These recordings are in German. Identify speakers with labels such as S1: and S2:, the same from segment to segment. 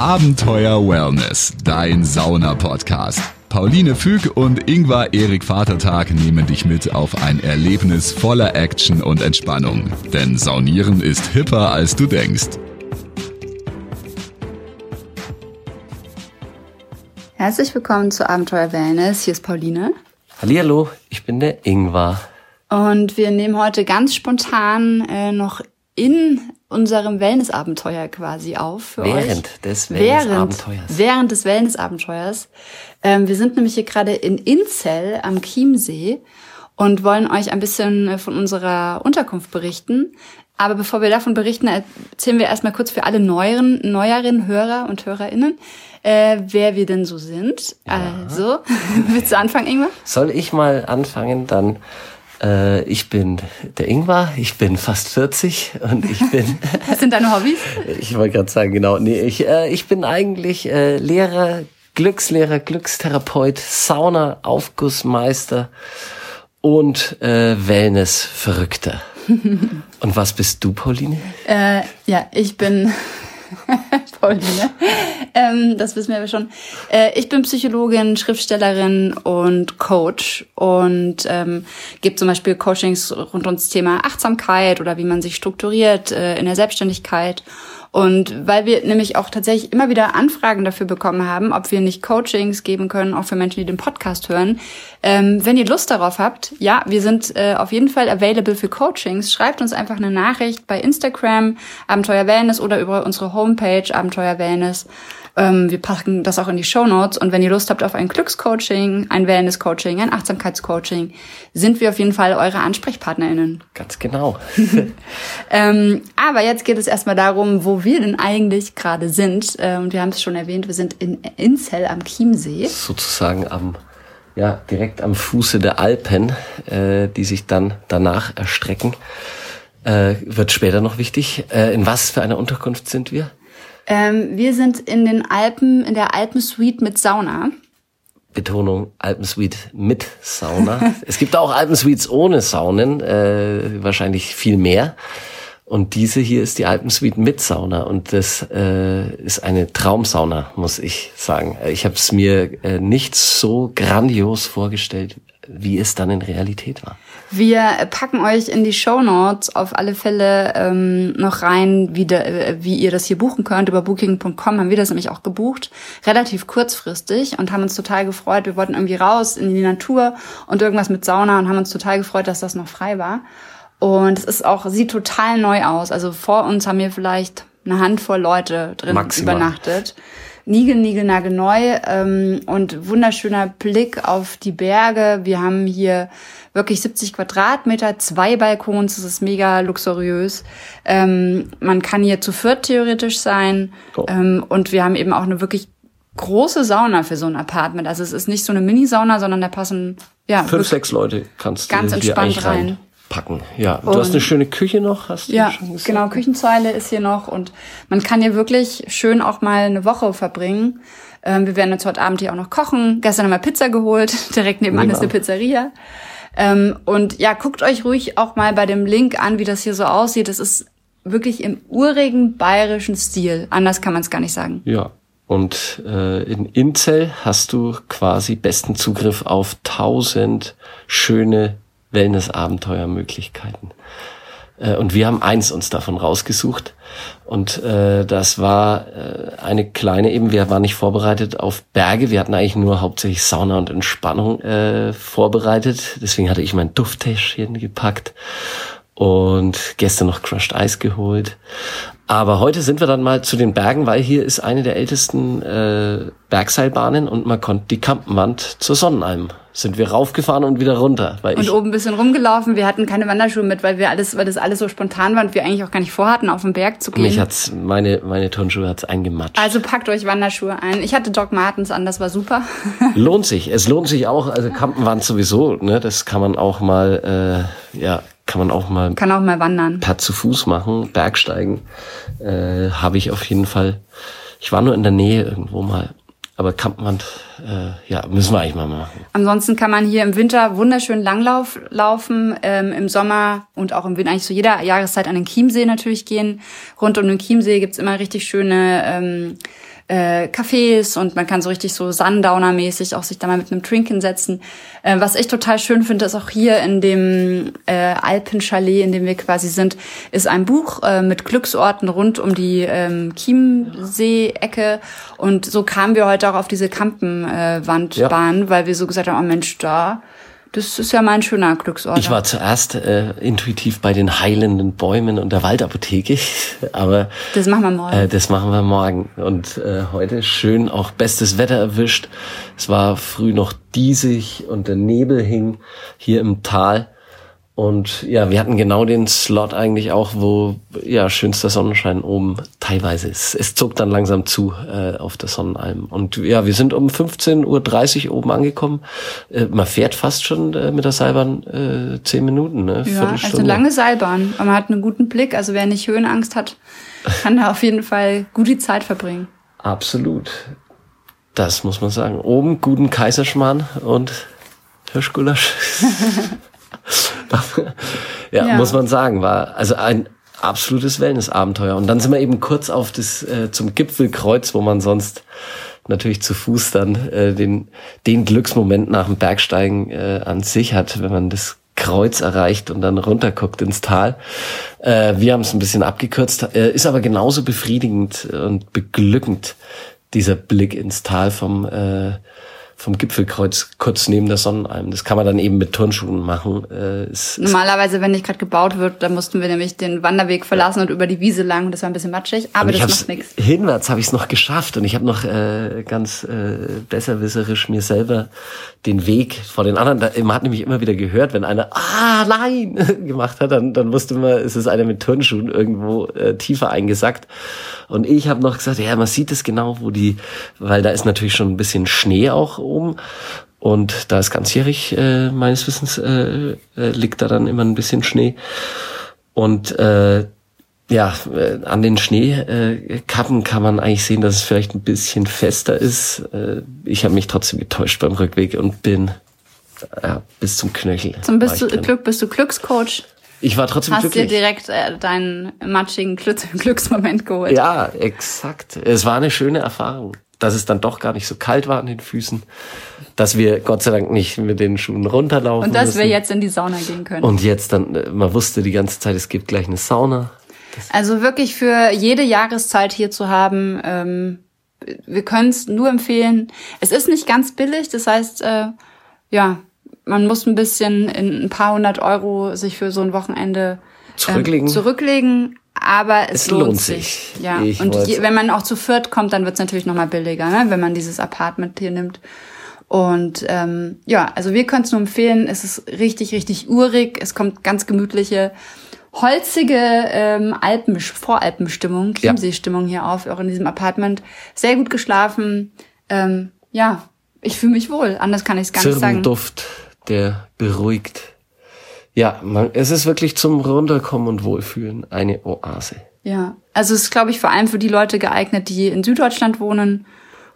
S1: Abenteuer Wellness, dein Sauna-Podcast. Pauline Füg und Ingvar Erik Vatertag nehmen dich mit auf ein Erlebnis voller Action und Entspannung. Denn Saunieren ist hipper, als du denkst.
S2: Herzlich willkommen zu Abenteuer Wellness. Hier ist Pauline.
S3: Hallihallo, ich bin der Ingvar.
S2: Und wir nehmen heute ganz spontan äh, noch in unserem Wellnessabenteuer quasi auf für
S3: während
S2: euch.
S3: Des Wellnessabenteuers.
S2: Während, während des Wellnessabenteuers. Ähm, wir sind nämlich hier gerade in Inzell am Chiemsee und wollen euch ein bisschen äh, von unserer Unterkunft berichten. Aber bevor wir davon berichten, erzählen wir erstmal kurz für alle neueren, neueren Hörer und HörerInnen, äh, wer wir denn so sind. Ja. Also, willst du anfangen, Ingmar?
S3: Soll ich mal anfangen? Dann äh, ich bin der Ingvar, ich bin fast 40 und ich bin.
S2: Was sind deine Hobbys?
S3: ich wollte gerade sagen, genau. Nee, ich, äh, ich bin eigentlich äh, Lehrer, Glückslehrer, Glückstherapeut, Sauna, Aufgussmeister und äh, Wellness-Verrückter. und was bist du, Pauline?
S2: Äh, ja, ich bin Pauline. Ähm, das wissen wir aber schon. Äh, ich bin Psychologin, Schriftstellerin und Coach und ähm, gebe zum Beispiel Coachings rund ums Thema Achtsamkeit oder wie man sich strukturiert äh, in der Selbstständigkeit. Und weil wir nämlich auch tatsächlich immer wieder Anfragen dafür bekommen haben, ob wir nicht Coachings geben können, auch für Menschen, die den Podcast hören. Ähm, wenn ihr Lust darauf habt, ja, wir sind äh, auf jeden Fall available für Coachings. Schreibt uns einfach eine Nachricht bei Instagram, Abenteuer Wellness oder über unsere Homepage, Abenteuer Wellness. Ähm, wir packen das auch in die Show Notes. Und wenn ihr Lust habt auf ein Glückscoaching, ein Wellness-Coaching, ein Achtsamkeitscoaching, sind wir auf jeden Fall eure AnsprechpartnerInnen.
S3: Ganz genau.
S2: ähm, aber jetzt geht es erstmal darum, wo wir denn eigentlich gerade sind. Und ähm, wir haben es schon erwähnt, wir sind in Inzell am Chiemsee.
S3: Sozusagen am ja, direkt am Fuße der Alpen, äh, die sich dann danach erstrecken. Äh, wird später noch wichtig. Äh, in was für einer Unterkunft sind wir?
S2: Ähm, wir sind in den Alpen, in der Alpensuite mit Sauna.
S3: Betonung Alpensuite mit Sauna. es gibt auch Alpensuites ohne Saunen, äh, wahrscheinlich viel mehr. Und diese hier ist die Alpensuite mit Sauna und das äh, ist eine Traumsauna, muss ich sagen. Ich habe es mir äh, nicht so grandios vorgestellt, wie es dann in Realität war.
S2: Wir packen euch in die Show Notes auf alle Fälle ähm, noch rein, wie, de, wie ihr das hier buchen könnt. Über booking.com haben wir das nämlich auch gebucht, relativ kurzfristig und haben uns total gefreut. Wir wollten irgendwie raus in die Natur und irgendwas mit Sauna und haben uns total gefreut, dass das noch frei war. Und es ist auch, sieht total neu aus. Also vor uns haben wir vielleicht eine Handvoll Leute drin Maximal. übernachtet. Nigel, Nigel, neu ähm, und wunderschöner Blick auf die Berge. Wir haben hier wirklich 70 Quadratmeter, zwei Balkons, das ist mega luxuriös. Ähm, man kann hier zu viert theoretisch sein oh. ähm, und wir haben eben auch eine wirklich große Sauna für so ein Apartment. Also es ist nicht so eine Mini-Sauna, sondern da passen ja
S3: fünf, sechs Leute kannst
S2: du ganz entspannt rein.
S3: rein packen. Ja, du hast eine schöne Küche noch, hast du
S2: ja, schon gesagt? genau, Küchenzeile ist hier noch und man kann hier wirklich schön auch mal eine Woche verbringen. Ähm, wir werden jetzt heute Abend hier auch noch kochen. Gestern haben wir Pizza geholt, direkt nebenan Nehmen ist eine Pizzeria. Ähm, und ja, guckt euch ruhig auch mal bei dem Link an, wie das hier so aussieht. Das ist wirklich im urigen bayerischen Stil. Anders kann man es gar nicht sagen.
S3: Ja. Und äh, in Inzell hast du quasi besten Zugriff auf tausend schöne Wellness-Abenteuermöglichkeiten. Äh, und wir haben eins uns davon rausgesucht. Und äh, das war äh, eine kleine, eben, wir waren nicht vorbereitet auf Berge. Wir hatten eigentlich nur hauptsächlich Sauna und Entspannung äh, vorbereitet. Deswegen hatte ich mein Dufttäschchen gepackt und gestern noch Crushed Ice geholt. Aber heute sind wir dann mal zu den Bergen, weil hier ist eine der ältesten äh, Bergseilbahnen und man konnte die Kampenwand zur Sonnenalm. Sind wir raufgefahren und wieder runter.
S2: Weil und oben ein bisschen rumgelaufen. Wir hatten keine Wanderschuhe mit, weil wir alles, weil das alles so spontan war und wir eigentlich auch gar nicht vorhatten, auf den Berg zu gehen.
S3: Mich hat's, meine, meine Turnschuhe hat's eingematscht.
S2: Also packt euch Wanderschuhe ein. Ich hatte Doc Martens an, das war super.
S3: lohnt sich. Es lohnt sich auch. Also Kampenwand sowieso, ne? Das kann man auch mal, äh, ja, kann man auch mal
S2: kann auch mal wandern
S3: per zu Fuß machen Bergsteigen äh, habe ich auf jeden Fall ich war nur in der Nähe irgendwo mal aber Kampmann, äh, ja, müssen wir eigentlich mal machen.
S2: Ansonsten kann man hier im Winter wunderschön Langlauf laufen, ähm, im Sommer und auch im Winter, eigentlich zu jeder Jahreszeit an den Chiemsee natürlich gehen. Rund um den Chiemsee gibt's immer richtig schöne ähm, äh, Cafés und man kann so richtig so Sundowner-mäßig auch sich da mal mit einem Drink hinsetzen. Äh, was ich total schön finde, ist auch hier in dem äh, Alpenchalet, in dem wir quasi sind, ist ein Buch äh, mit Glücksorten rund um die ähm, Chiemsee-Ecke. Und so kamen wir heute auch auf diese Kampenwandbahn, äh, ja. weil wir so gesagt haben, oh Mensch, da das ist ja mein schöner Glücksort.
S3: Ich war zuerst äh, intuitiv bei den heilenden Bäumen und der Waldapotheke, aber
S2: das machen wir morgen.
S3: Äh, das machen wir morgen und äh, heute schön auch bestes Wetter erwischt. Es war früh noch diesig und der Nebel hing hier im Tal. Und ja, wir hatten genau den Slot eigentlich auch, wo ja schönster Sonnenschein oben teilweise ist. Es zog dann langsam zu äh, auf der Sonnenalm. Und ja, wir sind um 15.30 Uhr oben angekommen. Äh, man fährt fast schon äh, mit der Seilbahn äh, zehn Minuten, ne?
S2: Ja, also eine lange Seilbahn. Aber man hat einen guten Blick. Also wer nicht Höhenangst hat, kann da auf jeden Fall gut die Zeit verbringen.
S3: Absolut. Das muss man sagen. Oben guten Kaiserschmarrn und Hirschgulasch. ja, ja, muss man sagen, war also ein absolutes Wellnessabenteuer. Und dann sind wir eben kurz auf das äh, zum Gipfelkreuz, wo man sonst natürlich zu Fuß dann äh, den den Glücksmoment nach dem Bergsteigen äh, an sich hat, wenn man das Kreuz erreicht und dann runterguckt ins Tal. Äh, wir haben es ein bisschen abgekürzt, äh, ist aber genauso befriedigend und beglückend dieser Blick ins Tal vom äh, vom Gipfelkreuz kurz neben der Sonnenalm. Das kann man dann eben mit Turnschuhen machen. Äh,
S2: es, Normalerweise, wenn nicht gerade gebaut wird, dann mussten wir nämlich den Wanderweg verlassen und über die Wiese lang. Das war ein bisschen matschig, aber das macht nichts.
S3: Hinwärts habe ich es noch geschafft und ich habe noch äh, ganz äh, besserwisserisch mir selber den Weg vor den anderen. Da, man hat nämlich immer wieder gehört, wenn einer ah nein gemacht hat, dann, dann wusste man, es ist einer mit Turnschuhen irgendwo äh, tiefer eingesackt. Und ich habe noch gesagt, ja, man sieht es genau, wo die, weil da ist natürlich schon ein bisschen Schnee auch oben. Und da ist ganzjährig, äh, meines Wissens, äh, äh, liegt da dann immer ein bisschen Schnee. Und äh, ja, äh, an den Schneekappen kann man eigentlich sehen, dass es vielleicht ein bisschen fester ist. Äh, ich habe mich trotzdem getäuscht beim Rückweg und bin ja, äh, bis zum Knöchel.
S2: Zum bist du, Glück, bist du Glückscoach?
S3: Ich war trotzdem
S2: Hast
S3: glücklich.
S2: Hast dir direkt äh, deinen matschigen Glücksmoment geholt.
S3: Ja, exakt. Es war eine schöne Erfahrung dass es dann doch gar nicht so kalt war an den Füßen, dass wir Gott sei Dank nicht mit den Schuhen runterlaufen
S2: Und dass müssen. wir jetzt in die Sauna gehen können.
S3: Und jetzt dann, äh, man wusste die ganze Zeit, es gibt gleich eine Sauna.
S2: Das also wirklich für jede Jahreszeit hier zu haben, ähm, wir können es nur empfehlen. Es ist nicht ganz billig, das heißt, äh, ja, man muss ein bisschen in ein paar hundert Euro sich für so ein Wochenende
S3: zurücklegen.
S2: Ähm, zurücklegen aber es, es lohnt, lohnt, sich. sich. Ja, ich und je, wenn man auch zu viert kommt, dann wird es natürlich nochmal billiger, ne? wenn man dieses Apartment hier nimmt. Und ähm, ja, also wir können es nur empfehlen. Es ist richtig, richtig urig. Es kommt ganz gemütliche, holzige ähm, Alpen, Voralpenstimmung, Chiemsee-Stimmung hier auf, auch in diesem Apartment. Sehr gut geschlafen. Ähm, ja, ich fühle mich wohl. Anders kann ich es gar nicht sagen.
S3: Duft, der beruhigt. Ja, man, es ist wirklich zum Runterkommen und Wohlfühlen eine Oase.
S2: Ja, also es ist, glaube ich, vor allem für die Leute geeignet, die in Süddeutschland wohnen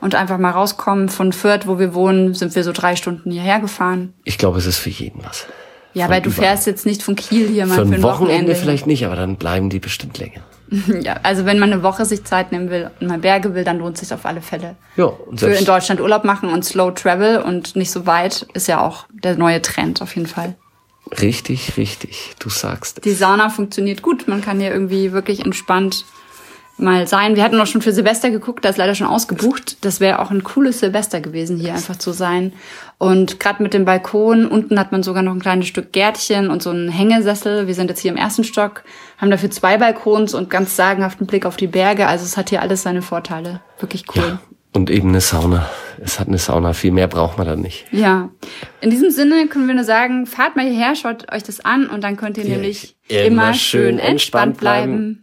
S2: und einfach mal rauskommen. Von Fürth, wo wir wohnen, sind wir so drei Stunden hierher gefahren.
S3: Ich glaube, es ist für jeden was.
S2: Ja, weil du überall. fährst jetzt nicht von Kiel hier mal
S3: für
S2: ein, für
S3: ein Wochenende. Wochenende vielleicht nicht, aber dann bleiben die bestimmt länger.
S2: ja, also wenn man eine Woche sich Zeit nehmen will und mal Berge will, dann lohnt es sich auf alle Fälle.
S3: Ja,
S2: und für in Deutschland Urlaub machen und Slow Travel und nicht so weit ist ja auch der neue Trend auf jeden Fall.
S3: Richtig, richtig. Du sagst es.
S2: Die Sauna funktioniert gut. Man kann hier irgendwie wirklich entspannt mal sein. Wir hatten noch schon für Silvester geguckt, da ist leider schon ausgebucht. Das wäre auch ein cooles Silvester gewesen, hier einfach zu sein. Und gerade mit dem Balkon, unten hat man sogar noch ein kleines Stück Gärtchen und so einen Hängesessel. Wir sind jetzt hier im ersten Stock, haben dafür zwei Balkons und ganz sagenhaften Blick auf die Berge. Also es hat hier alles seine Vorteile. Wirklich cool.
S3: Ja, und eben eine Sauna. Es hat eine Sauna. Viel mehr braucht man dann nicht.
S2: Ja. In diesem Sinne können wir nur sagen, fahrt mal hierher, schaut euch das an und dann könnt ihr ja, nämlich immer, immer schön entspannt bleiben.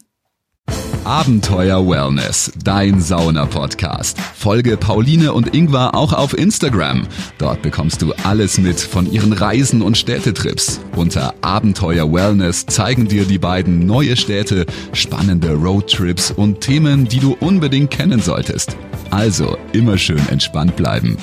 S1: Abenteuer Wellness, dein Sauna-Podcast. Folge Pauline und Ingvar auch auf Instagram. Dort bekommst du alles mit von ihren Reisen und Städtetrips. Unter Abenteuer Wellness zeigen dir die beiden neue Städte, spannende Roadtrips und Themen, die du unbedingt kennen solltest. Also immer schön entspannt bleiben.